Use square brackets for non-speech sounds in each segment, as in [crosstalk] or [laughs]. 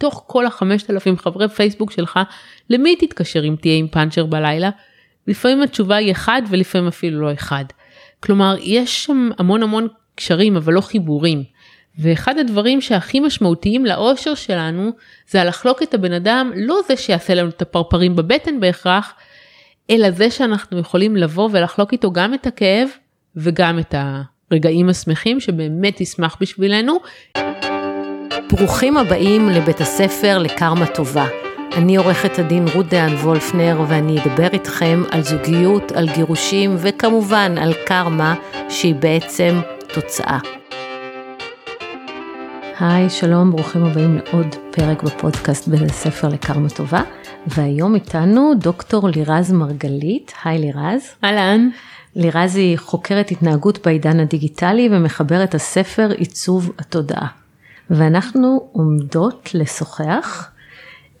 מתוך כל החמשת אלפים חברי פייסבוק שלך, למי תתקשר אם תהיה עם פאנצ'ר בלילה? לפעמים התשובה היא אחד ולפעמים אפילו לא אחד. כלומר, יש שם המון המון קשרים אבל לא חיבורים. ואחד הדברים שהכי משמעותיים לאושר שלנו זה לחלוק את הבן אדם, לא זה שיעשה לנו את הפרפרים בבטן בהכרח, אלא זה שאנחנו יכולים לבוא ולחלוק איתו גם את הכאב וגם את הרגעים השמחים שבאמת ישמח בשבילנו. ברוכים הבאים לבית הספר לקרמה טובה. אני עורכת הדין רות דהן וולפנר ואני אדבר איתכם על זוגיות, על גירושים וכמובן על קרמה שהיא בעצם תוצאה. היי, שלום, ברוכים הבאים לעוד פרק בפודקאסט בית הספר לקרמה טובה. והיום איתנו דוקטור לירז מרגלית. היי לירז. אהלן. לירז היא חוקרת התנהגות בעידן הדיגיטלי ומחברת הספר עיצוב התודעה. ואנחנו עומדות לשוחח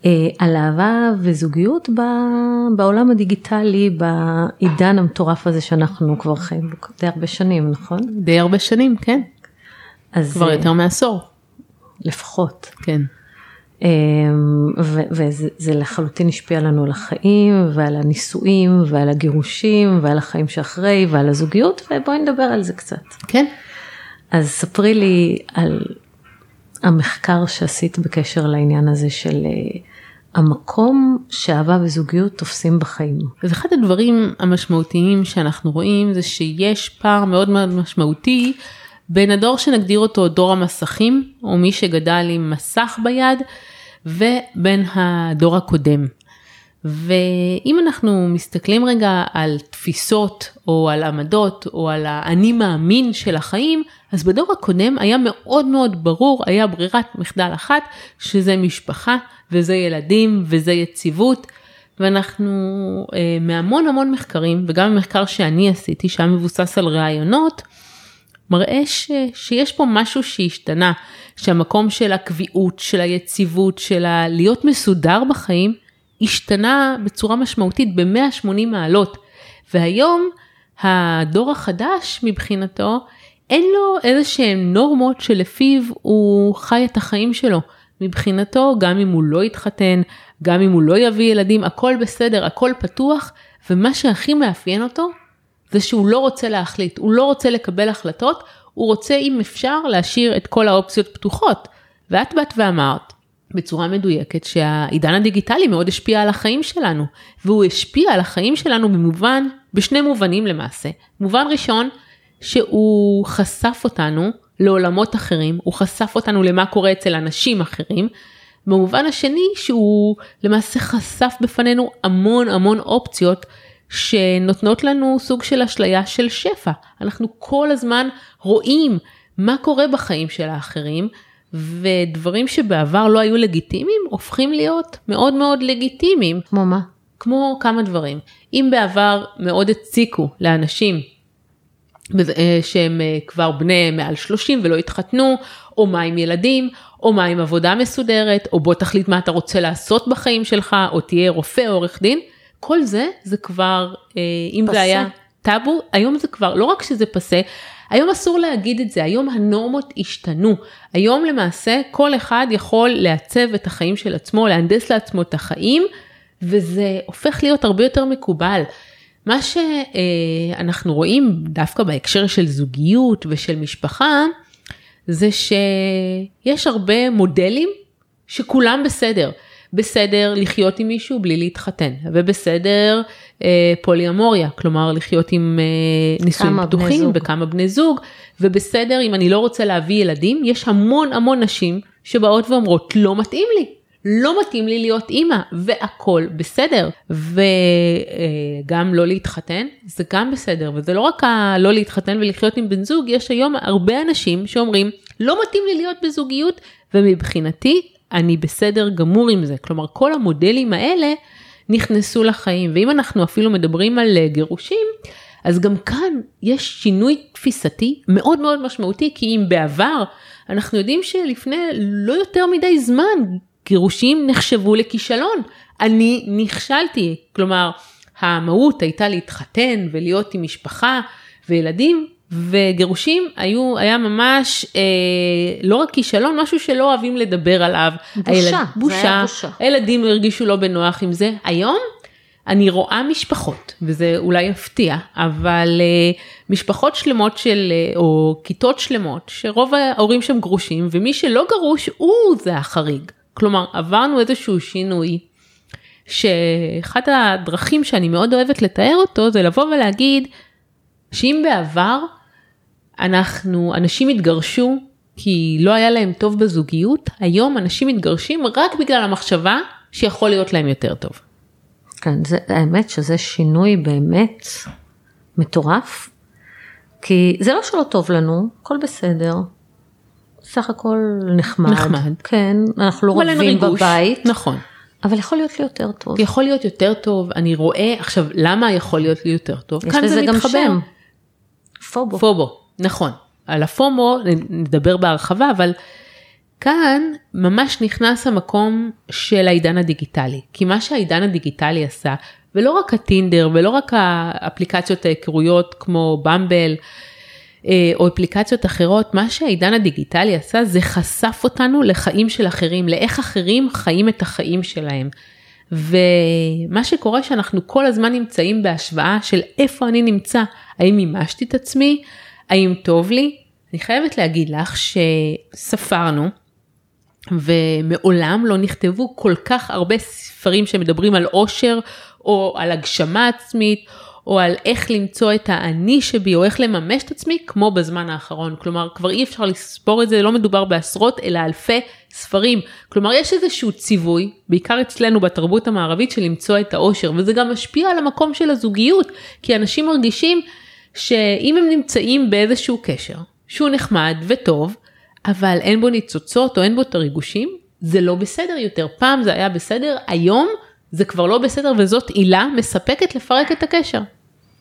אה, על אהבה וזוגיות ב, בעולם הדיגיטלי, בעידן המטורף הזה שאנחנו כבר חיים בו די הרבה שנים, נכון? די הרבה שנים, כן. אז כבר אה, יותר מעשור. לפחות. כן. אמ, ו- וזה לחלוטין השפיע לנו על החיים ועל הנישואים ועל הגירושים ועל החיים שאחרי ועל הזוגיות ובואי נדבר על זה קצת. כן. אז ספרי לי על המחקר שעשית בקשר לעניין הזה של אה, המקום שאהבה וזוגיות תופסים בחיים. אז אחד הדברים המשמעותיים שאנחנו רואים זה שיש פער מאוד מאוד משמעותי בין הדור שנגדיר אותו דור המסכים, או מי שגדל עם מסך ביד, ובין הדור הקודם. ואם אנחנו מסתכלים רגע על תפיסות או על עמדות או על האני מאמין של החיים, אז בדור הקודם היה מאוד מאוד ברור, היה ברירת מחדל אחת, שזה משפחה וזה ילדים וזה יציבות. ואנחנו אה, מהמון המון מחקרים, וגם המחקר שאני עשיתי, שהיה מבוסס על ראיונות, מראה ש, שיש פה משהו שהשתנה, שהמקום של הקביעות, של היציבות, של ה- להיות מסודר בחיים, השתנה בצורה משמעותית ב-180 מעלות. והיום הדור החדש מבחינתו, אין לו איזה שהן נורמות שלפיו הוא חי את החיים שלו. מבחינתו, גם אם הוא לא יתחתן, גם אם הוא לא יביא ילדים, הכל בסדר, הכל פתוח, ומה שהכי מאפיין אותו, זה שהוא לא רוצה להחליט, הוא לא רוצה לקבל החלטות, הוא רוצה אם אפשר להשאיר את כל האופציות פתוחות. ואת באת ואמרת, בצורה מדויקת, שהעידן הדיגיטלי מאוד השפיע על החיים שלנו, והוא השפיע על החיים שלנו במובן, בשני מובנים למעשה. מובן ראשון, שהוא חשף אותנו לעולמות אחרים, הוא חשף אותנו למה קורה אצל אנשים אחרים. במובן השני שהוא למעשה חשף בפנינו המון המון אופציות שנותנות לנו סוג של אשליה של שפע. אנחנו כל הזמן רואים מה קורה בחיים של האחרים, ודברים שבעבר לא היו לגיטימיים, הופכים להיות מאוד מאוד לגיטימיים. כמו מה? כמו כמה דברים. אם בעבר מאוד הציקו לאנשים שהם אה, כבר בני מעל 30 ולא התחתנו, או מה עם ילדים, או מה עם עבודה מסודרת, או בוא תחליט מה אתה רוצה לעשות בחיים שלך, או תהיה רופא או עורך דין, כל זה, זה כבר, אה, אם פסה. זה היה טאבו, היום זה כבר, לא רק שזה פסה, היום אסור להגיד את זה, היום הנורמות השתנו. היום למעשה כל אחד יכול לעצב את החיים של עצמו, להנדס לעצמו את החיים, וזה הופך להיות הרבה יותר מקובל. מה שאנחנו רואים דווקא בהקשר של זוגיות ושל משפחה, זה שיש הרבה מודלים שכולם בסדר. בסדר לחיות עם מישהו בלי להתחתן, ובסדר אה, פוליאמוריה, כלומר לחיות עם אה, נישואים פתוחים. וכמה בני זוג, ובסדר אם אני לא רוצה להביא ילדים, יש המון המון נשים שבאות ואומרות לא מתאים לי. לא מתאים לי להיות אימא והכל בסדר. וגם לא להתחתן זה גם בסדר. וזה לא רק הלא להתחתן ולחיות עם בן זוג יש היום הרבה אנשים שאומרים לא מתאים לי להיות בזוגיות ומבחינתי אני בסדר גמור עם זה. כלומר כל המודלים האלה נכנסו לחיים. ואם אנחנו אפילו מדברים על אה, גירושים אז גם כאן יש שינוי תפיסתי מאוד מאוד משמעותי כי אם בעבר אנחנו יודעים שלפני לא יותר מדי זמן גירושים נחשבו לכישלון. אני נכשלתי, כלומר המהות הייתה להתחתן ולהיות עם משפחה וילדים וגירושים היו, היה ממש אה, לא רק כישלון, משהו שלא אוהבים לדבר עליו. בושה, הילד, זה היה בושה, בושה. הילדים הרגישו לא בנוח עם זה. היום אני רואה משפחות, וזה אולי יפתיע, אבל אה, משפחות שלמות של, אה, או כיתות שלמות, שרוב ההורים שם גרושים, ומי שלא גרוש הוא זה החריג. כלומר, עברנו איזשהו שינוי, שאחת הדרכים שאני מאוד אוהבת לתאר אותו, זה לבוא ולהגיד, שאם בעבר אנחנו, אנשים התגרשו כי לא היה להם טוב בזוגיות, היום אנשים מתגרשים רק בגלל המחשבה שיכול להיות להם יותר טוב. כן, זה, האמת שזה שינוי באמת מטורף, כי זה לא שלא טוב לנו, הכל בסדר. סך הכל נחמד. נחמד. כן, אנחנו לא רבים. בבית, נכון. אבל יכול להיות לי יותר טוב. יכול להיות יותר טוב, אני רואה, עכשיו, למה יכול להיות לי יותר טוב? יש לזה זה גם. שם. פובו. פובו, נכון. על הפומו נדבר בהרחבה, אבל כאן ממש נכנס המקום של העידן הדיגיטלי. כי מה שהעידן הדיגיטלי עשה, ולא רק הטינדר ולא רק האפליקציות ההיכרויות כמו במבל, או אפליקציות אחרות, מה שהעידן הדיגיטלי עשה זה חשף אותנו לחיים של אחרים, לאיך אחרים חיים את החיים שלהם. ומה שקורה שאנחנו כל הזמן נמצאים בהשוואה של איפה אני נמצא, האם מימשתי את עצמי, האם טוב לי. אני חייבת להגיד לך שספרנו, ומעולם לא נכתבו כל כך הרבה ספרים שמדברים על אושר, או על הגשמה עצמית, או על איך למצוא את האני שבי, או איך לממש את עצמי, כמו בזמן האחרון. כלומר, כבר אי אפשר לספור את זה, לא מדובר בעשרות, אלא אלפי ספרים. כלומר, יש איזשהו ציווי, בעיקר אצלנו בתרבות המערבית, של למצוא את האושר, וזה גם משפיע על המקום של הזוגיות, כי אנשים מרגישים שאם הם נמצאים באיזשהו קשר, שהוא נחמד וטוב, אבל אין בו ניצוצות או אין בו את הריגושים, זה לא בסדר יותר. פעם זה היה בסדר, היום זה כבר לא בסדר, וזאת עילה מספקת לפרק את הקשר.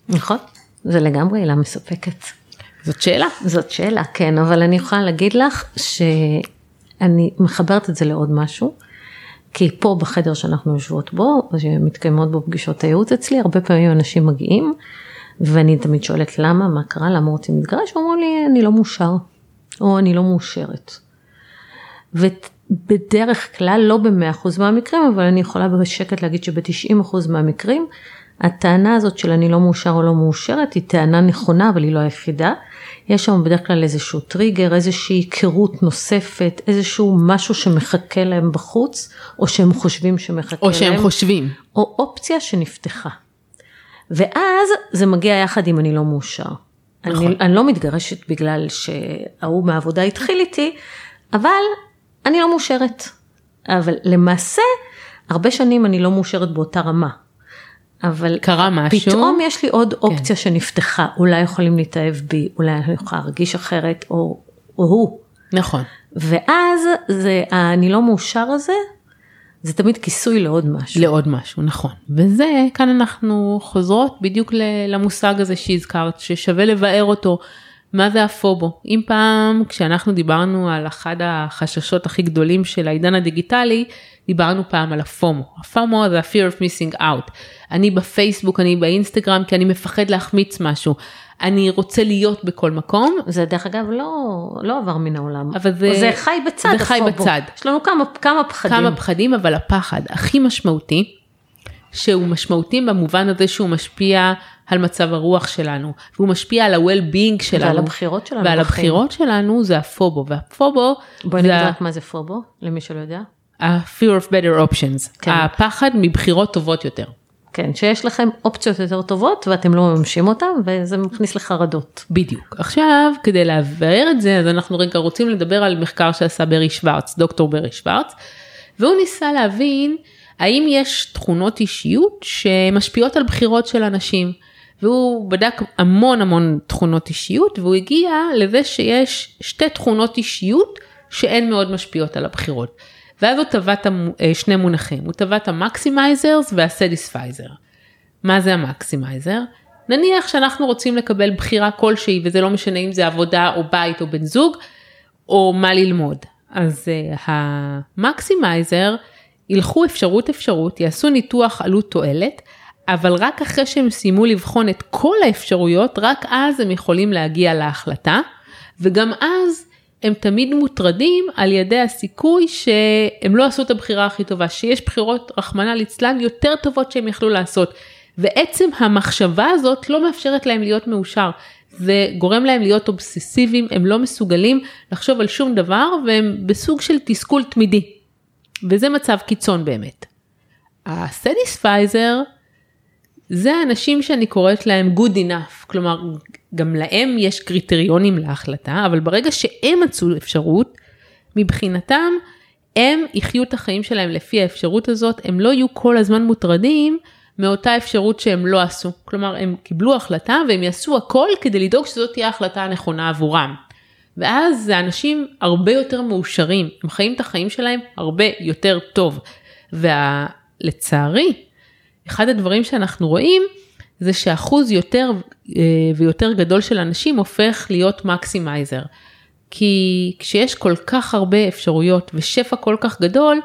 נכון, זה לגמרי עילה מספקת. זאת שאלה. זאת שאלה, כן, אבל אני יכולה להגיד לך שאני מחברת את זה לעוד משהו, כי פה בחדר שאנחנו יושבות בו, שמתקיימות בו פגישות הייעוץ אצלי, הרבה פעמים אנשים מגיעים, ואני תמיד שואלת למה, מה קרה, למה רוצים להתגרש, ואומרים לי, אני לא מאושר, או אני לא מאושרת. ובדרך כלל, לא ב-100% מהמקרים, אבל אני יכולה בשקט להגיד שב-90% מהמקרים, הטענה הזאת של אני לא מאושר או לא מאושרת היא טענה נכונה, אבל היא לא היחידה. יש שם בדרך כלל איזשהו טריגר, איזושהי היכרות נוספת, איזשהו משהו שמחכה להם בחוץ, או שהם חושבים שמחכה או להם. שהם חושבים. או אופציה שנפתחה. ואז זה מגיע יחד עם אני לא מאושר. נכון. אני, אני לא מתגרשת בגלל שההוא מהעבודה התחיל איתי, אבל אני לא מאושרת. אבל למעשה, הרבה שנים אני לא מאושרת באותה רמה. אבל קרה משהו. כן. פתאום יש לי עוד אופציה שנפתחה, אולי יכולים להתאהב בי, אולי אני יכולה להרגיש אחרת, או, או הוא. נכון. ואז זה, אני לא מאושר הזה, זה תמיד כיסוי לעוד משהו. לעוד משהו, נכון. וזה, כאן אנחנו חוזרות בדיוק למושג הזה שהזכרת, ששווה לבאר אותו. מה זה הפובו? אם פעם כשאנחנו דיברנו על אחד החששות הכי גדולים של העידן הדיגיטלי, דיברנו פעם על הפומו. הפומו זה ה-fear of missing out. אני בפייסבוק, אני באינסטגרם כי אני מפחד להחמיץ משהו. אני רוצה להיות בכל מקום. זה דרך אגב לא, לא עבר מן העולם. אבל זה- זה חי בצד. זה חי. בצד. יש לנו כמה, כמה פחדים. כמה פחדים, אבל הפחד הכי משמעותי, שהוא משמעותי במובן הזה שהוא משפיע על מצב הרוח שלנו, והוא משפיע על ה-well-being שלנו. ועל הבחירות שלנו ועל בחיים. הבחירות שלנו זה הפובו, והפובו בואי זה רק מה זה פובו, למי שלא יודע. ה-fear of better options, כן. הפחד מבחירות טובות יותר. כן, שיש לכם אופציות יותר טובות ואתם לא מממשים אותן וזה מכניס לחרדות. בדיוק. עכשיו, כדי להבהר את זה, אז אנחנו רגע רוצים לדבר על מחקר שעשה ברי שוורץ, דוקטור ברי שוורץ, והוא ניסה להבין האם יש תכונות אישיות שמשפיעות על בחירות של אנשים. והוא בדק המון המון תכונות אישיות, והוא הגיע לזה שיש שתי תכונות אישיות שהן מאוד משפיעות על הבחירות. ואז הוא טבע אה, שני מונחים, הוא טבע את ה maximizers וה satisficer. מה זה ה maximizer? נניח שאנחנו רוצים לקבל בחירה כלשהי וזה לא משנה אם זה עבודה או בית או בן זוג או מה ללמוד. אז uh, המקסימייזר ילכו אפשרות אפשרות, יעשו ניתוח עלות תועלת אבל רק אחרי שהם סיימו לבחון את כל האפשרויות, רק אז הם יכולים להגיע להחלטה, וגם אז הם תמיד מוטרדים על ידי הסיכוי שהם לא עשו את הבחירה הכי טובה, שיש בחירות, רחמנא ליצלן, יותר טובות שהם יכלו לעשות. ועצם המחשבה הזאת לא מאפשרת להם להיות מאושר. זה גורם להם להיות אובססיביים, הם לא מסוגלים לחשוב על שום דבר והם בסוג של תסכול תמידי. וזה מצב קיצון באמת. ה satisficer זה האנשים שאני קוראת להם good enough, כלומר גם להם יש קריטריונים להחלטה, אבל ברגע שהם מצאו אפשרות, מבחינתם הם יחיו את החיים שלהם לפי האפשרות הזאת, הם לא יהיו כל הזמן מוטרדים מאותה אפשרות שהם לא עשו. כלומר, הם קיבלו החלטה והם יעשו הכל כדי לדאוג שזאת תהיה ההחלטה הנכונה עבורם. ואז זה אנשים הרבה יותר מאושרים, הם חיים את החיים שלהם הרבה יותר טוב. ולצערי, אחד הדברים שאנחנו רואים זה שאחוז יותר אה, ויותר גדול של אנשים הופך להיות מקסימייזר. כי כשיש כל כך הרבה אפשרויות ושפע כל כך גדול,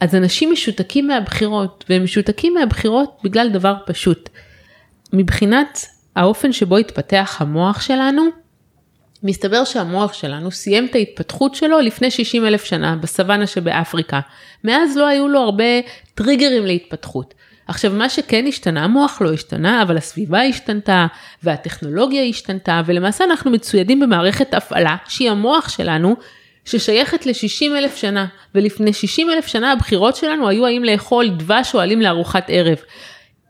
אז אנשים משותקים מהבחירות, והם משותקים מהבחירות בגלל דבר פשוט. מבחינת האופן שבו התפתח המוח שלנו, מסתבר שהמוח שלנו סיים את ההתפתחות שלו לפני 60 אלף שנה בסוואנה שבאפריקה. מאז לא היו לו הרבה טריגרים להתפתחות. עכשיו מה שכן השתנה, המוח לא השתנה, אבל הסביבה השתנתה והטכנולוגיה השתנתה ולמעשה אנחנו מצוידים במערכת הפעלה שהיא המוח שלנו ששייכת ל-60 אלף שנה, ולפני 60 אלף שנה הבחירות שלנו היו האם לאכול דבש או עלים לארוחת ערב.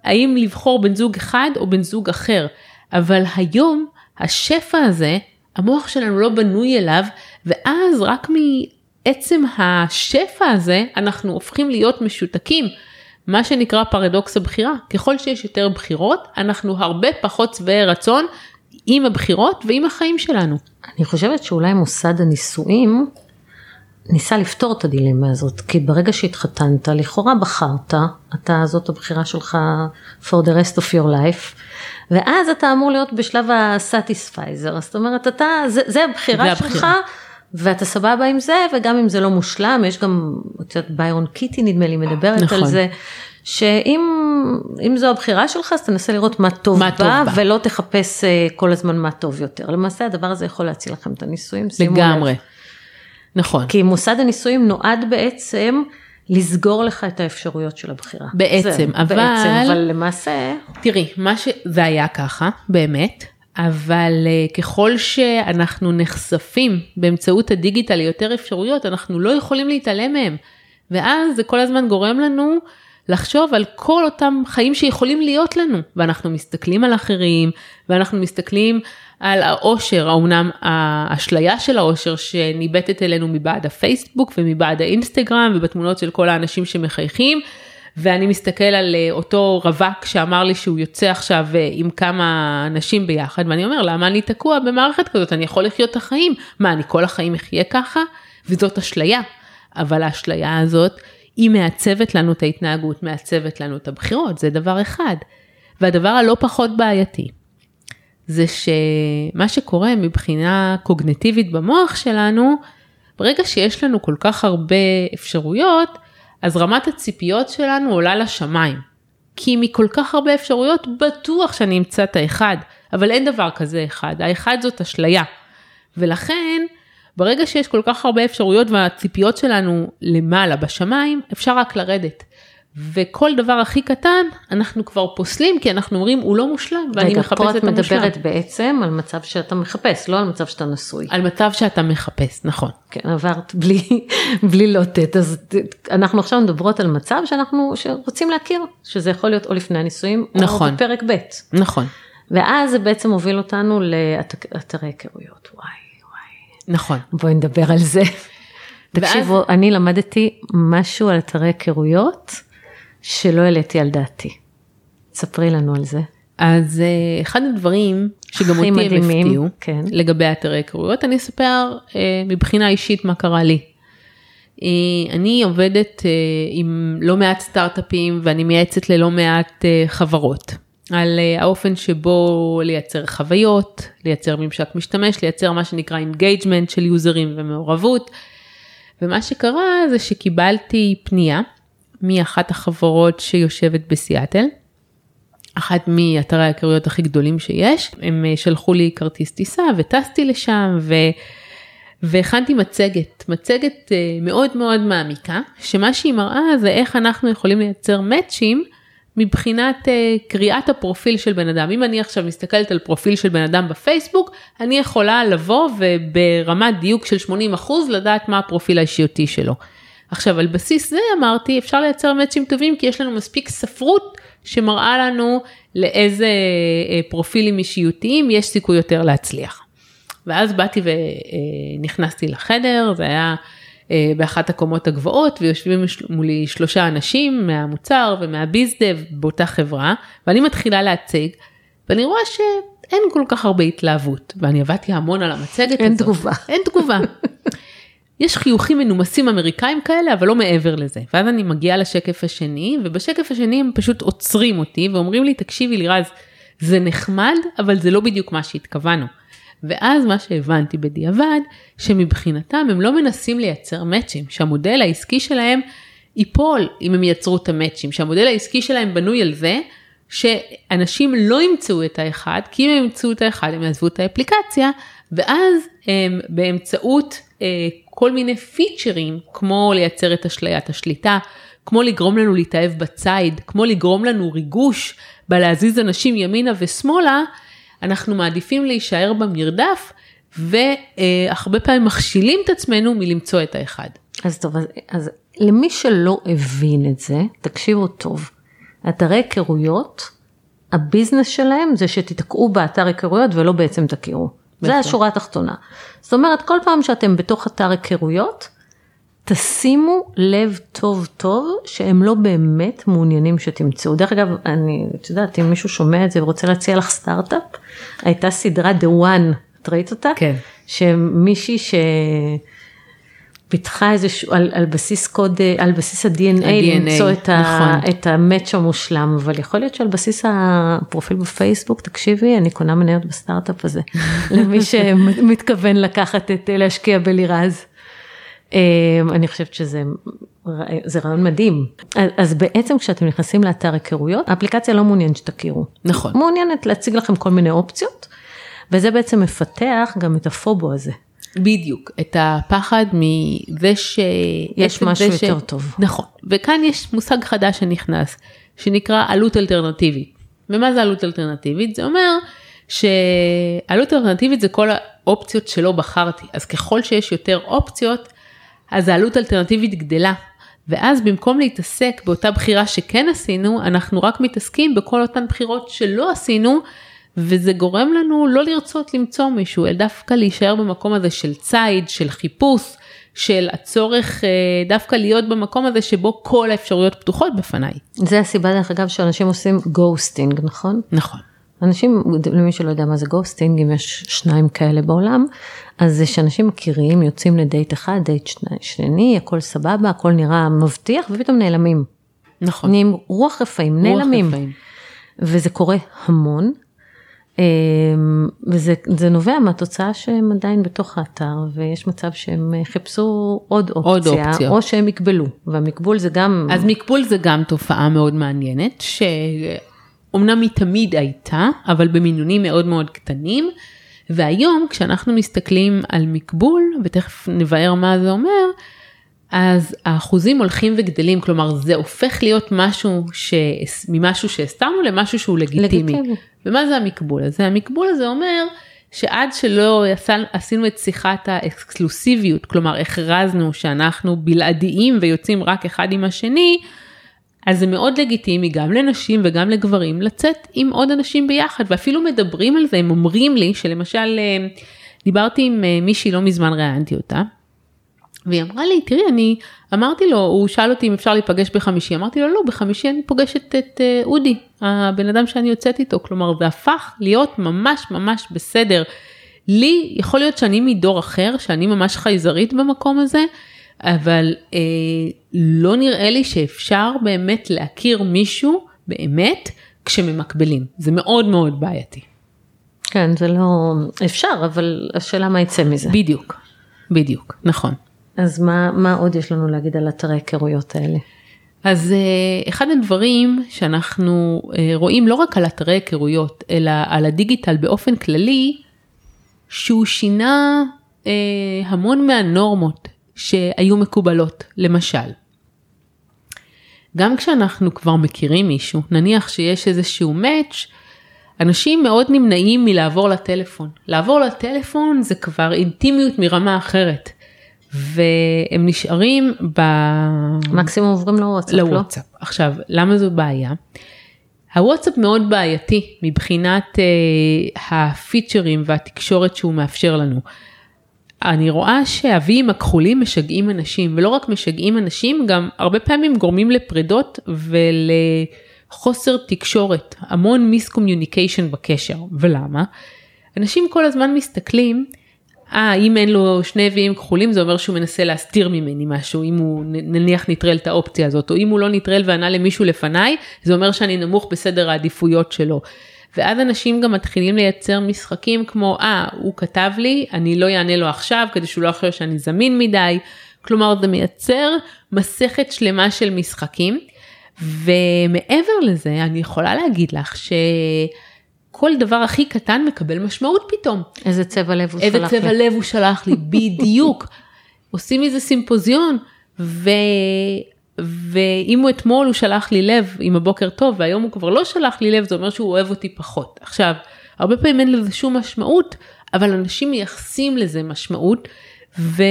האם לבחור בן זוג אחד או בן זוג אחר. אבל היום השפע הזה, המוח שלנו לא בנוי אליו, ואז רק מעצם השפע הזה אנחנו הופכים להיות משותקים. מה שנקרא פרדוקס הבחירה, ככל שיש יותר בחירות, אנחנו הרבה פחות שבעי רצון עם הבחירות ועם החיים שלנו. אני חושבת שאולי מוסד הנישואים ניסה לפתור את הדילמה הזאת, כי ברגע שהתחתנת, לכאורה בחרת, אתה, זאת הבחירה שלך for the rest of your life, ואז אתה אמור להיות בשלב ה-satisfizer, זאת אומרת, אתה, זה, זה הבחירה שלך. הבחירה. ואתה סבבה עם זה, וגם אם זה לא מושלם, יש גם, את יודעת, ביירון קיטי נדמה לי מדברת נכון. על זה, שאם זו הבחירה שלך, אז תנסה לראות מה טוב מה בה, טוב בה, ולא תחפש אה, כל הזמן מה טוב יותר. למעשה הדבר הזה יכול להציל לכם את הנישואים, שימו לב. לגמרי, נכון. כי מוסד הנישואים נועד בעצם לסגור לך את האפשרויות של הבחירה. בעצם, זה, אבל... בעצם, אבל למעשה... תראי, מה שזה היה ככה, באמת, אבל uh, ככל שאנחנו נחשפים באמצעות הדיגיטל ליותר אפשרויות, אנחנו לא יכולים להתעלם מהם. ואז זה כל הזמן גורם לנו לחשוב על כל אותם חיים שיכולים להיות לנו, ואנחנו מסתכלים על אחרים, ואנחנו מסתכלים על העושר, האומנם האשליה של העושר שניבטת אלינו מבעד הפייסבוק ומבעד האינסטגרם ובתמונות של כל האנשים שמחייכים. ואני מסתכל על אה, אותו רווק שאמר לי שהוא יוצא עכשיו אה, עם כמה אנשים ביחד, ואני אומר, למה אני תקוע במערכת כזאת? אני יכול לחיות את החיים. מה, אני כל החיים אחיה ככה? וזאת אשליה. אבל האשליה הזאת היא מעצבת לנו את ההתנהגות, מעצבת לנו את הבחירות, זה דבר אחד. והדבר הלא פחות בעייתי, זה שמה שקורה מבחינה קוגנטיבית במוח שלנו, ברגע שיש לנו כל כך הרבה אפשרויות, אז רמת הציפיות שלנו עולה לשמיים. כי מכל כך הרבה אפשרויות בטוח שאני אמצא את האחד, אבל אין דבר כזה אחד, האחד זאת אשליה. ולכן ברגע שיש כל כך הרבה אפשרויות והציפיות שלנו למעלה בשמיים, אפשר רק לרדת. וכל דבר הכי קטן אנחנו כבר פוסלים כי אנחנו אומרים הוא לא מושלם ואני מחפש את המושלם. רגע, פה את מדברת בעצם על מצב שאתה מחפש, לא על מצב שאתה נשוי. על מצב שאתה מחפש, נכון. כן, עברת בלי, בלי לוטט, אז אנחנו עכשיו מדברות על מצב שאנחנו רוצים להכיר, שזה יכול להיות או לפני הנישואים נכון. או בפרק ב'. נכון. ואז זה בעצם מוביל אותנו לאתרי היכרויות, וואי. נכון. בואי נדבר על זה. תקשיבו, ואז... אני למדתי משהו על אתרי היכרויות שלא העליתי על דעתי. ספרי לנו על זה. אז אה, אחד הדברים שגם אותי הם הפתיעו כן. לגבי אתרי היכרויות, אני אספר אה, מבחינה אישית מה קרה לי. אה, אני עובדת עם לא מעט סטארט-אפים ואני מייעצת ללא מעט חברות. על האופן שבו לייצר חוויות, לייצר ממשק משתמש, לייצר מה שנקרא engagement של יוזרים ומעורבות. ומה שקרה זה שקיבלתי פנייה מאחת החברות שיושבת בסיאטל, אחת מאתרי ההיכרויות הכי גדולים שיש. הם אה, שלחו לי כרטיס טיסה וטסתי לשם ו... והכנתי מצגת, מצגת אה, מאוד מאוד מעמיקה, שמה שהיא מראה זה איך אנחנו יכולים לייצר מאצ'ים מבחינת uh, קריאת הפרופיל של בן אדם. אם אני עכשיו מסתכלת על פרופיל של בן אדם בפייסבוק, אני יכולה לבוא וברמת דיוק של 80% לדעת מה הפרופיל האישיותי שלו. עכשיו על בסיס זה אמרתי אפשר לייצר מאצ'ים טובים כי יש לנו מספיק ספרות שמראה לנו לאיזה uh, פרופילים אישיותיים יש סיכוי יותר להצליח. ואז באתי ונכנסתי לחדר, זה היה אה, באחת הקומות הגבוהות ויושבים מולי שלושה אנשים מהמוצר ומהביזדב באותה חברה ואני מתחילה להציג ואני רואה שאין כל כך הרבה התלהבות ואני עבדתי המון על המצגת אין הזאת. תגובה. אין תגובה. [laughs] יש חיוכים מנומסים אמריקאים כאלה אבל לא מעבר לזה ואז אני מגיעה לשקף השני ובשקף השני הם פשוט עוצרים אותי ואומרים לי תקשיבי לירז זה נחמד אבל זה לא בדיוק מה שהתכוונו. ואז מה שהבנתי בדיעבד, שמבחינתם הם לא מנסים לייצר מאצ'ים, שהמודל העסקי שלהם ייפול אם הם ייצרו את המאצ'ים, שהמודל העסקי שלהם בנוי על זה שאנשים לא ימצאו את האחד, כי אם הם ימצאו את האחד הם יעזבו את האפליקציה, ואז הם באמצעות אה, כל מיני פיצ'רים, כמו לייצר את אשליית השליטה, כמו לגרום לנו להתאהב בציד, כמו לגרום לנו ריגוש בלהזיז אנשים ימינה ושמאלה, אנחנו מעדיפים להישאר במרדף והרבה פעמים מכשילים את עצמנו מלמצוא את האחד. אז טוב, אז, אז למי שלא הבין את זה, תקשיבו טוב. אתרי היכרויות, הביזנס שלהם זה שתתקעו באתר היכרויות ולא בעצם תכירו. זה השורה התחתונה. זאת אומרת, כל פעם שאתם בתוך אתר היכרויות, תשימו לב טוב טוב שהם לא באמת מעוניינים שתמצאו. דרך אגב, אני, את יודעת, אם מישהו שומע את זה ורוצה להציע לך סטארט-אפ, הייתה סדרה The One, את ראית אותה? כן. שמישהי ש... פיתחה איזה, על, על בסיס קוד, על בסיס ה-DNA, למצוא את, נכון. את המאץ' המושלם, אבל יכול להיות שעל בסיס הפרופיל בפייסבוק, תקשיבי, אני קונה מניות בסטארט-אפ הזה, [laughs] למי שמתכוון לקחת את, להשקיע בלירז. אמ, אני חושבת שזה זה רעיון מדהים. אז בעצם כשאתם נכנסים לאתר היכרויות, האפליקציה לא מעוניינת שתכירו. נכון. מעוניינת להציג לכם כל מיני אופציות, וזה בעצם מפתח גם את הפובו הזה. בדיוק, את הפחד מזה ש... יש משהו ש... יותר טוב. נכון, וכאן יש מושג חדש שנכנס, שנקרא עלות אלטרנטיבית. ומה זה עלות אלטרנטיבית? זה אומר שעלות אלטרנטיבית זה כל האופציות שלא בחרתי, אז ככל שיש יותר אופציות, אז העלות אלטרנטיבית גדלה. ואז במקום להתעסק באותה בחירה שכן עשינו, אנחנו רק מתעסקים בכל אותן בחירות שלא עשינו, וזה גורם לנו לא לרצות למצוא מישהו, אלא דווקא להישאר במקום הזה של ציד, של חיפוש, של הצורך אה, דווקא להיות במקום הזה שבו כל האפשרויות פתוחות בפניי. זה הסיבה דרך אגב שאנשים עושים ghosting, נכון? נכון. אנשים, למי שלא יודע מה זה ghosting, אם יש שניים כאלה בעולם, אז זה שאנשים מכירים, יוצאים לדייט אחד, דייט שני, שני, הכל סבבה, הכל נראה מבטיח, ופתאום נעלמים. נכון. נהיים רוח רפאים, רוח נעלמים. רפאים. וזה קורה המון, וזה נובע מהתוצאה שהם עדיין בתוך האתר, ויש מצב שהם חיפשו עוד אופציה, עוד אופציה. או שהם יקבלו, והמקבול זה גם... אז מקבול זה גם תופעה מאוד מעניינת, שאומנם היא תמיד הייתה, אבל במינונים מאוד מאוד קטנים. והיום כשאנחנו מסתכלים על מקבול, ותכף נבהר מה זה אומר, אז האחוזים הולכים וגדלים, כלומר זה הופך להיות משהו ש... ממשהו שהסתרנו למשהו שהוא לגיטימי. לגיטימי. ומה זה המקבול הזה? המקבול הזה אומר שעד שלא עשינו את שיחת האקסקלוסיביות, כלומר הכרזנו שאנחנו בלעדיים ויוצאים רק אחד עם השני, אז זה מאוד לגיטימי גם לנשים וגם לגברים לצאת עם עוד אנשים ביחד ואפילו מדברים על זה, הם אומרים לי שלמשל אה, דיברתי עם אה, מישהי לא מזמן ראיינתי אותה. והיא אמרה לי תראי אני אמרתי לו הוא שאל אותי אם אפשר להיפגש בחמישי אמרתי לו לא בחמישי אני פוגשת את אה, אודי הבן אדם שאני יוצאת איתו כלומר זה הפך להיות ממש ממש בסדר. לי יכול להיות שאני מדור אחר שאני ממש חייזרית במקום הזה אבל אה, לא נראה לי שאפשר באמת להכיר מישהו באמת כשממקבלים, זה מאוד מאוד בעייתי. כן, זה לא אפשר, אבל השאלה מה יצא מזה. בדיוק, בדיוק, נכון. אז מה, מה עוד יש לנו להגיד על אתרי היכרויות האלה? אז אחד הדברים שאנחנו רואים לא רק על אתרי היכרויות, אלא על הדיגיטל באופן כללי, שהוא שינה המון מהנורמות שהיו מקובלות, למשל. גם כשאנחנו כבר מכירים מישהו, נניח שיש איזשהו מאץ', אנשים מאוד נמנעים מלעבור לטלפון. לעבור לטלפון זה כבר אינטימיות מרמה אחרת. והם נשארים ב... מקסימום עוברים לוואטסאפ, לא? לוואטסאפ. עכשיו, למה זו בעיה? הוואטסאפ מאוד בעייתי מבחינת uh, הפיצ'רים והתקשורת שהוא מאפשר לנו. אני רואה שהוויים הכחולים משגעים אנשים, ולא רק משגעים אנשים, גם הרבה פעמים גורמים לפרידות ולחוסר תקשורת, המון miscommunication בקשר. ולמה? אנשים כל הזמן מסתכלים, אה, אם אין לו שני הוויים כחולים זה אומר שהוא מנסה להסתיר ממני משהו, אם הוא נניח נטרל את האופציה הזאת, או אם הוא לא נטרל וענה למישהו לפניי, זה אומר שאני נמוך בסדר העדיפויות שלו. ואז אנשים גם מתחילים לייצר משחקים כמו, אה, הוא כתב לי, אני לא אענה לו עכשיו כדי שהוא לא יחשוב שאני זמין מדי. כלומר, זה מייצר מסכת שלמה של משחקים. ומעבר לזה, אני יכולה להגיד לך שכל דבר הכי קטן מקבל משמעות פתאום. איזה צבע לב הוא איזה שלח לי. צבע לב הוא שלח לי, [laughs] בדיוק. עושים מזה סימפוזיון, ו... ואם הוא אתמול הוא שלח לי לב עם הבוקר טוב והיום הוא כבר לא שלח לי לב זה אומר שהוא אוהב אותי פחות. עכשיו, הרבה פעמים אין לזה שום משמעות, אבל אנשים מייחסים לזה משמעות ו...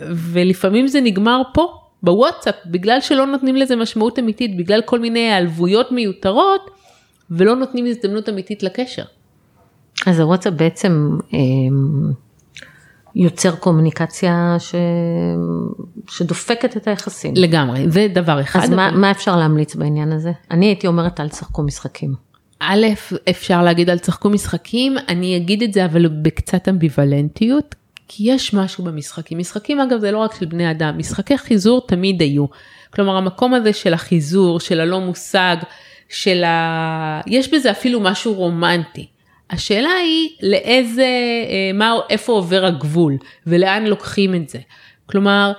ולפעמים זה נגמר פה בוואטסאפ בגלל שלא נותנים לזה משמעות אמיתית בגלל כל מיני העלבויות מיותרות ולא נותנים הזדמנות אמיתית לקשר. אז הוואטסאפ בעצם אה, יוצר קומוניקציה ש... שדופקת את היחסים. לגמרי, זה דבר אחד. אז מה, מה אפשר להמליץ בעניין הזה? אני הייתי אומרת אל תשחקו משחקים. א', אפשר להגיד על צחקו משחקים, אני אגיד את זה אבל בקצת אמביוולנטיות, כי יש משהו במשחקים. משחקים אגב זה לא רק של בני אדם, משחקי חיזור תמיד היו. כלומר המקום הזה של החיזור, של הלא מושג, של ה... יש בזה אפילו משהו רומנטי. השאלה היא לאיזה, אה, מה, איפה עובר הגבול ולאן לוקחים את זה. כלומר,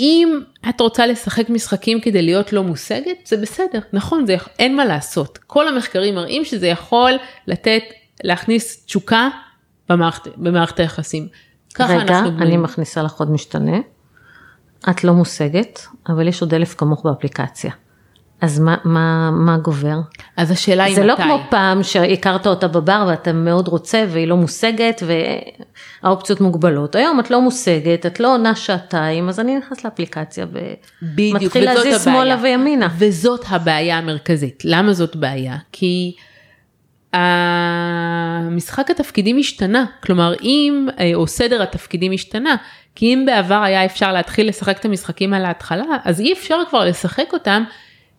אם את רוצה לשחק משחקים כדי להיות לא מושגת, זה בסדר, נכון, זה, אין מה לעשות. כל המחקרים מראים שזה יכול לתת, להכניס תשוקה במערכת, במערכת היחסים. ככה רגע, אנחנו. אני מכניסה לך עוד משתנה. את לא מושגת, אבל יש עוד אלף כמוך באפליקציה. אז מה, מה, מה גובר? אז השאלה היא זה מתי. לא כמו פעם שהכרת אותה בבר ואתה מאוד רוצה והיא לא מושגת והאופציות מוגבלות. היום את לא מושגת, את לא עונה שעתיים, אז אני נכנס לאפליקציה ומתחיל להזיז. שמאלה וימינה. וזאת הבעיה המרכזית. למה זאת בעיה? כי המשחק התפקידים השתנה, כלומר אם, אה, או סדר התפקידים השתנה, כי אם בעבר היה אפשר להתחיל לשחק את המשחקים על ההתחלה, אז אי אפשר כבר לשחק אותם,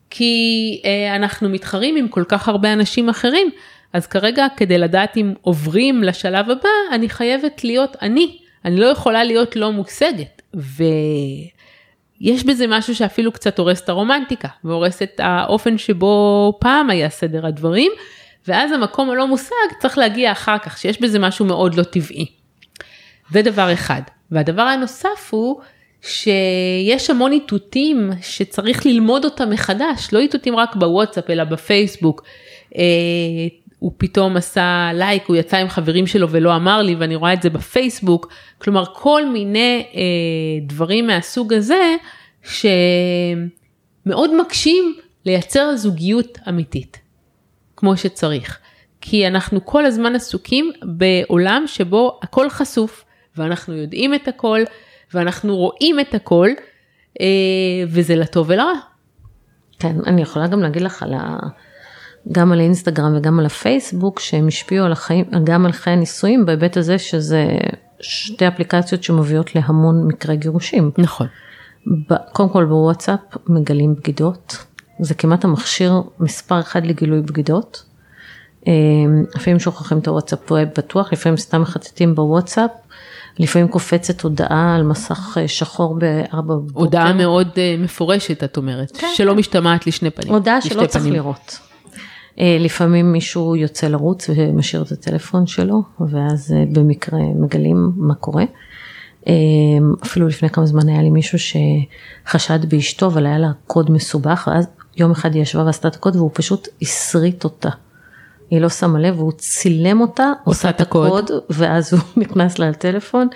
כי אה, אנחנו מתחרים עם כל כך הרבה אנשים אחרים. אז כרגע כדי לדעת אם עוברים לשלב הבא, אני חייבת להיות אני, אני לא יכולה להיות לא מושגת. ויש בזה משהו שאפילו קצת הורס את הרומנטיקה, והורס את האופן שבו פעם היה סדר הדברים, ואז המקום הלא מושג צריך להגיע אחר כך, שיש בזה משהו מאוד לא טבעי. זה דבר אחד. והדבר הנוסף הוא שיש המון איתותים שצריך ללמוד אותם מחדש, לא איתותים רק בוואטסאפ אלא בפייסבוק. אה, הוא פתאום עשה לייק, הוא יצא עם חברים שלו ולא אמר לי ואני רואה את זה בפייסבוק. כלומר כל מיני אה, דברים מהסוג הזה שמאוד מקשים לייצר זוגיות אמיתית, כמו שצריך. כי אנחנו כל הזמן עסוקים בעולם שבו הכל חשוף ואנחנו יודעים את הכל ואנחנו רואים את הכל אה, וזה לטוב ולרע. כן, אני יכולה גם להגיד לך על ה... גם על האינסטגרם וגם על הפייסבוק, שהם השפיעו על החיים, גם על חיי הנישואים, בהיבט הזה שזה שתי אפליקציות שמביאות להמון מקרי גירושים. נכון. ב- קודם כל בוואטסאפ מגלים בגידות, זה כמעט המכשיר מספר אחד לגילוי בגידות. אה, לפעמים שוכחים את הוואטסאפ בטוח, לפעמים סתם מחטטים בוואטסאפ, לפעמים קופצת הודעה על מסך אה, שחור בארבע בבוקר. הודעה מאוד אה, מפורשת את אומרת, כן, שלא משתמעת לשני פנים. הודעה לשתי שלא צריך פנים. לראות. אה, לפעמים מישהו יוצא לרוץ ומשאיר את הטלפון שלו, ואז במקרה מגלים מה קורה. אפילו לפני כמה זמן היה לי מישהו שחשד באשתו, אבל היה לה קוד מסובך, ואז יום אחד היא ישבה ועשתה את הקוד והוא פשוט הסריט אותה. היא לא שמה לב והוא צילם אותה, עושה את הקוד, ואז הוא [laughs] נכנס לה לטלפון,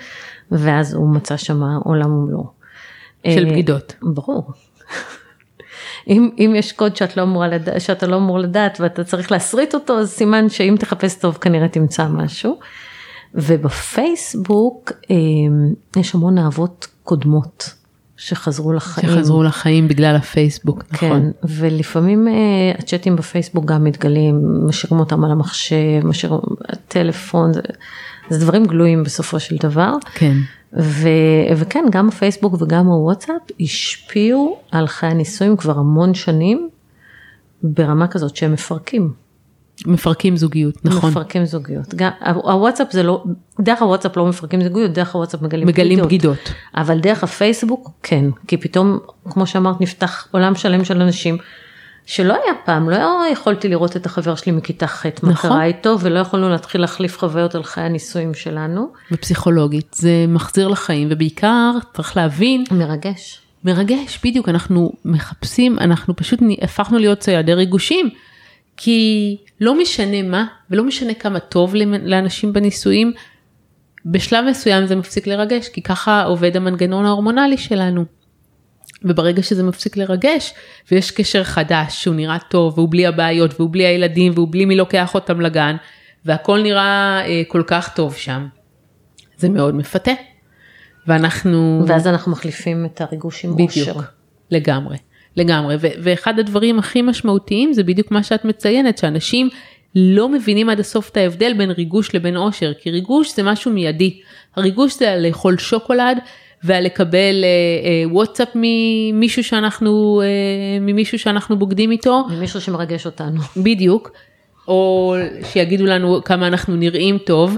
ואז הוא מצא שם עולם ומלואו. של אה, בגידות. ברור. [laughs] אם, אם יש קוד שאת לא אמורה לדע, שאתה לא אמור לדעת ואתה צריך להסריט אותו, אז סימן שאם תחפש טוב כנראה תמצא משהו. ובפייסבוק אה, יש המון אהבות קודמות שחזרו לחיים. שחזרו לחיים בגלל הפייסבוק, כן, נכון. ולפעמים אה, הצ'אטים בפייסבוק גם מתגלים, משאירים אותם על המחשב, משאירים טלפון, זה, זה דברים גלויים בסופו של דבר. כן. ו, וכן, גם הפייסבוק וגם הוואטסאפ השפיעו על חיי הנישואים כבר המון שנים, ברמה כזאת שהם מפרקים. מפרקים זוגיות, נכון. מפרקים זוגיות. גם, הוואטסאפ זה לא, דרך הוואטסאפ לא מפרקים זוגיות, דרך הוואטסאפ מגלים, מגלים בגידות. אבל דרך הפייסבוק כן, כי פתאום, כמו שאמרת, נפתח עולם שלם של אנשים. שלא היה פעם, לא יכולתי לראות את החבר שלי מכיתה ח', מה נכון. קרה איתו, ולא יכולנו להתחיל להחליף חוויות על חיי הנישואים שלנו. ופסיכולוגית, זה מחזיר לחיים, ובעיקר צריך להבין, מרגש. מרגש, בדיוק, אנחנו מחפשים, אנחנו פשוט הפכנו להיות ציידי ריגושים, כי לא משנה מה, ולא משנה כמה טוב לאנשים בנישואים, בשלב מסוים זה מפסיק לרגש, כי ככה עובד המנגנון ההורמונלי שלנו. וברגע שזה מפסיק לרגש, ויש קשר חדש שהוא נראה טוב, והוא בלי הבעיות, והוא בלי הילדים, והוא בלי מי לוקח אותם לגן, והכל נראה אה, כל כך טוב שם, זה מאוד מפתה. ואנחנו... ואז אנחנו מחליפים את הריגוש עם אושר. בדיוק, לגמרי, לגמרי. ו- ואחד הדברים הכי משמעותיים זה בדיוק מה שאת מציינת, שאנשים לא מבינים עד הסוף את ההבדל בין ריגוש לבין אושר, כי ריגוש זה משהו מיידי. הריגוש זה על לאכול שוקולד ועל לקבל אה, אה, וואטסאפ ממישהו שאנחנו, אה, ממישהו שאנחנו בוגדים איתו, ממישהו שמרגש אותנו. בדיוק, או שיגידו לנו כמה אנחנו נראים טוב.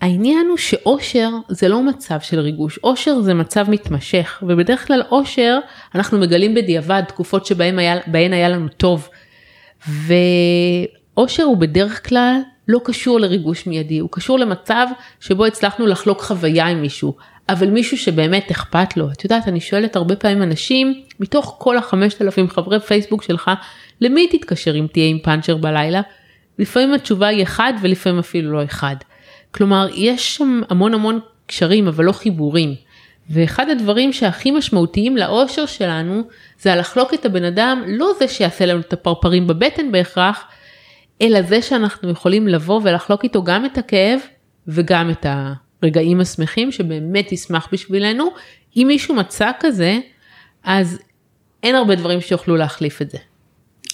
העניין הוא שאושר זה לא מצב של ריגוש, אושר זה מצב מתמשך, ובדרך כלל אושר אנחנו מגלים בדיעבד תקופות שבהן היה, היה לנו טוב. ואושר הוא בדרך כלל לא קשור לריגוש מיידי, הוא קשור למצב שבו הצלחנו לחלוק חוויה עם מישהו, אבל מישהו שבאמת אכפת לו. את יודעת, אני שואלת הרבה פעמים אנשים, מתוך כל החמשת אלפים חברי פייסבוק שלך, למי תתקשר אם תהיה עם פאנצ'ר בלילה? לפעמים התשובה היא אחד ולפעמים אפילו לא אחד. כלומר, יש שם המון המון קשרים, אבל לא חיבורים. ואחד הדברים שהכי משמעותיים לאושר שלנו, זה הלחלוק את הבן אדם, לא זה שיעשה לנו את הפרפרים בבטן בהכרח, אלא זה שאנחנו יכולים לבוא ולחלוק איתו גם את הכאב וגם את הרגעים השמחים שבאמת ישמח בשבילנו. אם מישהו מצא כזה, אז אין הרבה דברים שיוכלו להחליף את זה.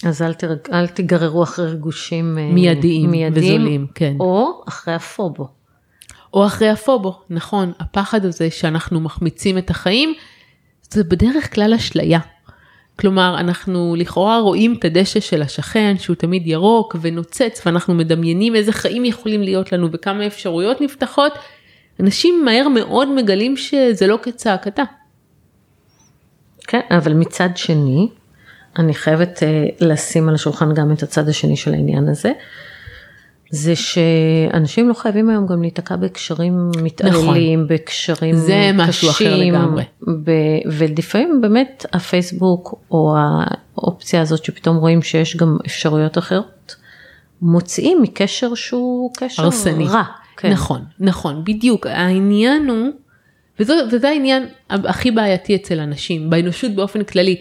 אז אל, תרג... אל תיגררו אחרי ריגושים אה, מיידיים מיידיים וזולים, כן. או אחרי הפובו. או אחרי הפובו, נכון, הפחד הזה שאנחנו מחמיצים את החיים, זה בדרך כלל אשליה. כלומר, אנחנו לכאורה רואים את הדשא של השכן שהוא תמיד ירוק ונוצץ ואנחנו מדמיינים איזה חיים יכולים להיות לנו וכמה אפשרויות נפתחות, אנשים מהר מאוד מגלים שזה לא כצעקתה. כן, אבל מצד שני, אני חייבת uh, לשים על השולחן גם את הצד השני של העניין הזה. זה שאנשים לא חייבים היום גם להיתקע בקשרים מתעללים, נכון. בקשרים זה קשים. משהו אחר לגמרי. ב- ולפעמים באמת הפייסבוק או האופציה הזאת שפתאום רואים שיש גם אפשרויות אחרות, מוציאים מקשר שהוא קשר הרסני. רע. כן. נכון, נכון, בדיוק. העניין הוא, וזה, וזה העניין הכי בעייתי אצל אנשים, באנושות באופן כללי,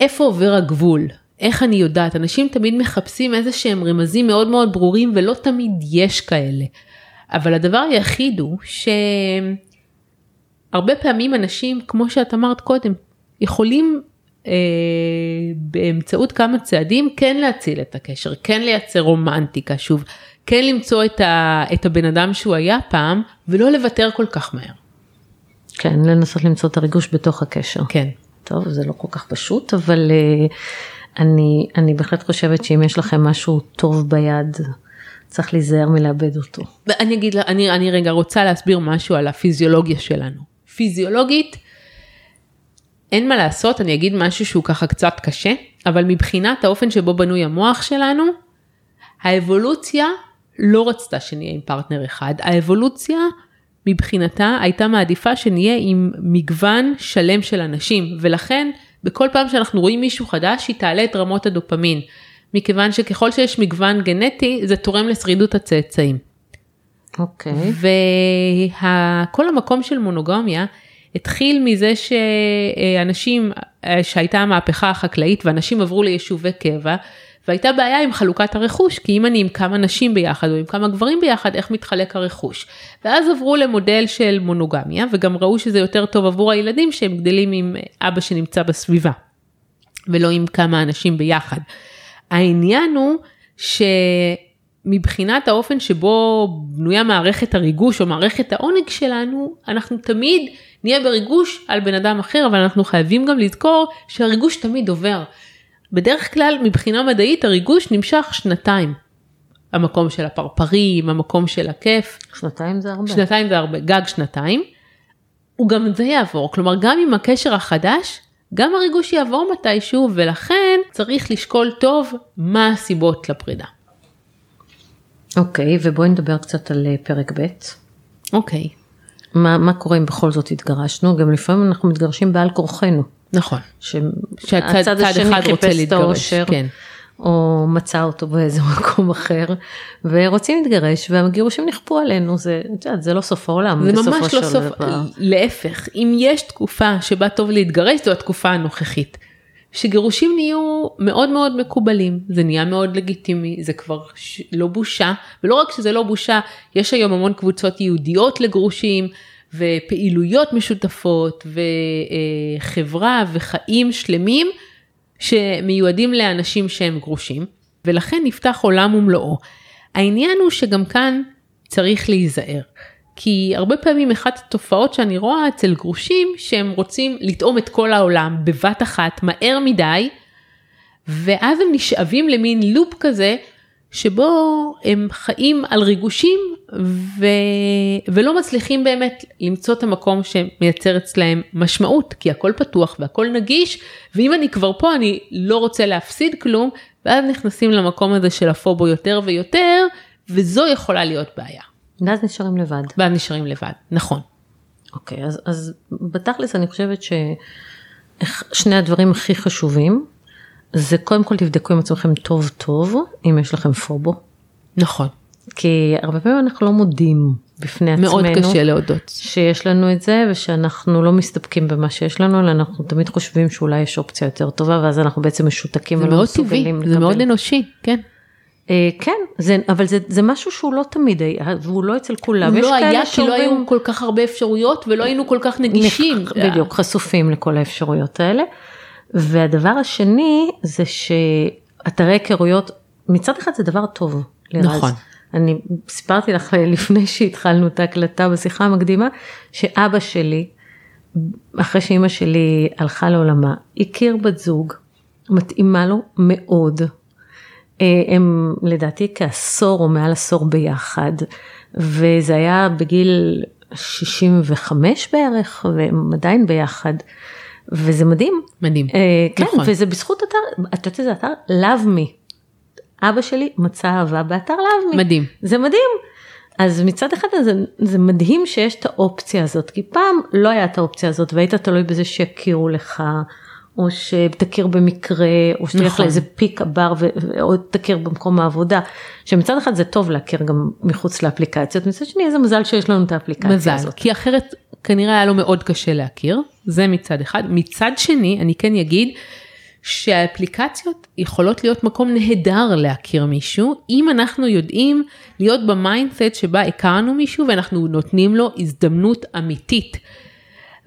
איפה עובר הגבול? איך אני יודעת? אנשים תמיד מחפשים איזה שהם רמזים מאוד מאוד ברורים ולא תמיד יש כאלה. אבל הדבר היחיד הוא שהרבה פעמים אנשים, כמו שאת אמרת קודם, יכולים אה, באמצעות כמה צעדים כן להציל את הקשר, כן לייצר רומנטיקה שוב, כן למצוא את, ה, את הבן אדם שהוא היה פעם ולא לוותר כל כך מהר. כן, לנסות למצוא את הריגוש בתוך הקשר. כן. טוב, זה לא כל כך פשוט, אבל uh, אני, אני בהחלט חושבת שאם יש לכם משהו טוב ביד, צריך להיזהר מלאבד אותו. ואני אגיד, אני, אני רגע רוצה להסביר משהו על הפיזיולוגיה שלנו. פיזיולוגית, אין מה לעשות, אני אגיד משהו שהוא ככה קצת קשה, אבל מבחינת האופן שבו בנוי המוח שלנו, האבולוציה לא רצתה שנהיה עם פרטנר אחד, האבולוציה מבחינתה הייתה מעדיפה שנהיה עם מגוון שלם של אנשים, ולכן בכל פעם שאנחנו רואים מישהו חדש, היא תעלה את רמות הדופמין, מכיוון שככל שיש מגוון גנטי, זה תורם לשרידות הצאצאים. אוקיי. וכל המקום של מונוגמיה התחיל מזה שאנשים, שהייתה המהפכה החקלאית ואנשים עברו ליישובי קבע, והייתה בעיה עם חלוקת הרכוש, כי אם אני עם כמה נשים ביחד או עם כמה גברים ביחד, איך מתחלק הרכוש. ואז עברו למודל של מונוגמיה, וגם ראו שזה יותר טוב עבור הילדים שהם גדלים עם אבא שנמצא בסביבה, ולא עם כמה אנשים ביחד. העניין הוא שמבחינת האופן שבו בנויה מערכת הריגוש או מערכת העונג שלנו, אנחנו תמיד נהיה בריגוש על בן אדם אחר, אבל אנחנו חייבים גם לזכור שהריגוש תמיד עובר. בדרך כלל מבחינה מדעית הריגוש נמשך שנתיים. המקום של הפרפרים, המקום של הכיף. שנתיים זה הרבה. שנתיים זה הרבה, גג שנתיים. הוא גם זה יעבור, כלומר גם עם הקשר החדש, גם הריגוש יעבור מתישהו, ולכן צריך לשקול טוב מה הסיבות לפרידה. אוקיי, ובואי נדבר קצת על אה, פרק ב'. אוקיי, מה, מה קורה אם בכל זאת התגרשנו? גם לפעמים אנחנו מתגרשים בעל כורחנו. נכון. שהצד צד השני חיפש את האושר, כן. או מצא אותו באיזה [laughs] מקום אחר, ורוצים להתגרש, והגירושים נכפו עלינו, זה, את יודעת, זה לא סוף העולם, זה ממש לא סוף, דבר. להפך, אם יש תקופה שבה טוב להתגרש זו התקופה הנוכחית. שגירושים נהיו מאוד מאוד מקובלים, זה נהיה מאוד לגיטימי, זה כבר ש... לא בושה, ולא רק שזה לא בושה, יש היום המון קבוצות יהודיות לגרושים, ופעילויות משותפות, וחברה וחיים שלמים שמיועדים לאנשים שהם גרושים, ולכן נפתח עולם ומלואו. העניין הוא שגם כאן צריך להיזהר. כי הרבה פעמים אחת התופעות שאני רואה אצל גרושים שהם רוצים לטעום את כל העולם בבת אחת מהר מדי ואז הם נשאבים למין לופ כזה שבו הם חיים על ריגושים ו... ולא מצליחים באמת למצוא את המקום שמייצר אצלהם משמעות כי הכל פתוח והכל נגיש ואם אני כבר פה אני לא רוצה להפסיד כלום ואז נכנסים למקום הזה של הפובו יותר ויותר וזו יכולה להיות בעיה. ואז נשארים לבד. ואז נשארים לבד, נכון. אוקיי, אז, אז בתכלס אני חושבת ששני הדברים הכי חשובים, זה קודם כל תבדקו עם עצמכם טוב טוב, אם יש לכם פובו. נכון. כי הרבה פעמים אנחנו לא מודים בפני מאוד עצמנו. קשה להודות. שיש לנו את זה ושאנחנו לא מסתפקים במה שיש לנו אלא אנחנו תמיד חושבים שאולי יש אופציה יותר טובה ואז אנחנו בעצם משותקים זה ולא מאוד טבעי, מסוגלים זה לקבל. מאוד אנושי, כן. אה, כן, זה, אבל זה, זה משהו שהוא לא תמיד היה, והוא לא אצל כולם. הוא לא היה כי לא היו כל כך הרבה אפשרויות ולא היינו כל כך נגישים. בדיוק, חשופים לכל האפשרויות האלה. והדבר השני זה שאתרי היכרויות, מצד אחד זה דבר טוב. לרז. נכון. אני סיפרתי לך לפני שהתחלנו את ההקלטה בשיחה המקדימה, שאבא שלי, אחרי שאימא שלי הלכה לעולמה, הכיר בת זוג, מתאימה לו מאוד. אה, הם לדעתי כעשור או מעל עשור ביחד, וזה היה בגיל 65 בערך, והם עדיין ביחד, וזה מדהים. מדהים. אה, כן, נכון. וזה בזכות אתר, את יודעת איזה אתר? Love Me. אבא שלי מצא אהבה באתר Love Me. מדהים. זה מדהים. אז מצד אחד זה, זה מדהים שיש את האופציה הזאת, כי פעם לא היה את האופציה הזאת והיית תלוי בזה שיכירו לך, או שתכיר במקרה, או שתלך נכון. לאיזה פיק הבר ו- או תכיר במקום העבודה, שמצד אחד זה טוב להכיר גם מחוץ לאפליקציות, מצד שני איזה מזל שיש לנו את האפליקציה מזל, הזאת. כי אחרת כנראה היה לו מאוד קשה להכיר, זה מצד אחד. מצד שני, אני כן אגיד שהאפליקציות יכולות להיות מקום נהדר להכיר מישהו, אם אנחנו יודעים להיות ב mindset שבה הכרנו מישהו ואנחנו נותנים לו הזדמנות אמיתית.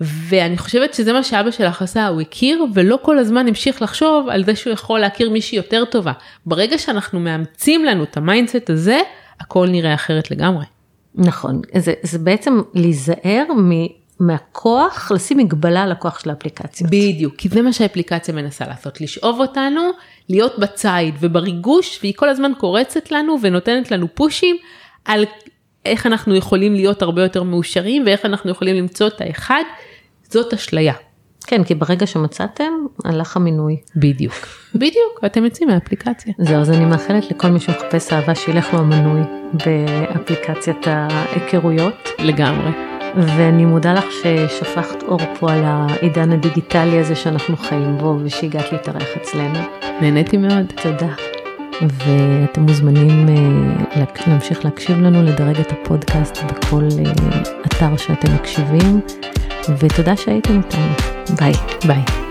ואני חושבת שזה מה שאבא שלך עשה, הוא הכיר ולא כל הזמן המשיך לחשוב על זה שהוא יכול להכיר מישהי יותר טובה. ברגע שאנחנו מאמצים לנו את ה mindset הזה, הכל נראה אחרת לגמרי. נכון, זה, זה בעצם להיזהר מ- מהכוח, לשים מגבלה על הכוח של האפליקציות. בדיוק, כי זה מה שהאפליקציה מנסה לעשות, לשאוב אותנו, להיות בציד ובריגוש, והיא כל הזמן קורצת לנו ונותנת לנו פושים על איך אנחנו יכולים להיות הרבה יותר מאושרים ואיך אנחנו יכולים למצוא את האחד, זאת אשליה. כן, כי ברגע שמצאתם, הלך המינוי. בדיוק. בדיוק, אתם יוצאים מהאפליקציה. זהו, אז אני מאחלת לכל מי שמחפש אהבה שילך לו המנוי באפליקציית ההיכרויות. לגמרי. ואני מודה לך ששפכת אור פה על העידן הדיגיטלי הזה שאנחנו חיים בו ושהגעת להתארח אצלנו. נהניתי מאוד. תודה. ואתם מוזמנים אה, להמשיך להקשיב לנו, לדרג את הפודקאסט בכל אה, אתר שאתם מקשיבים, ותודה שהייתם איתנו. ביי. ביי.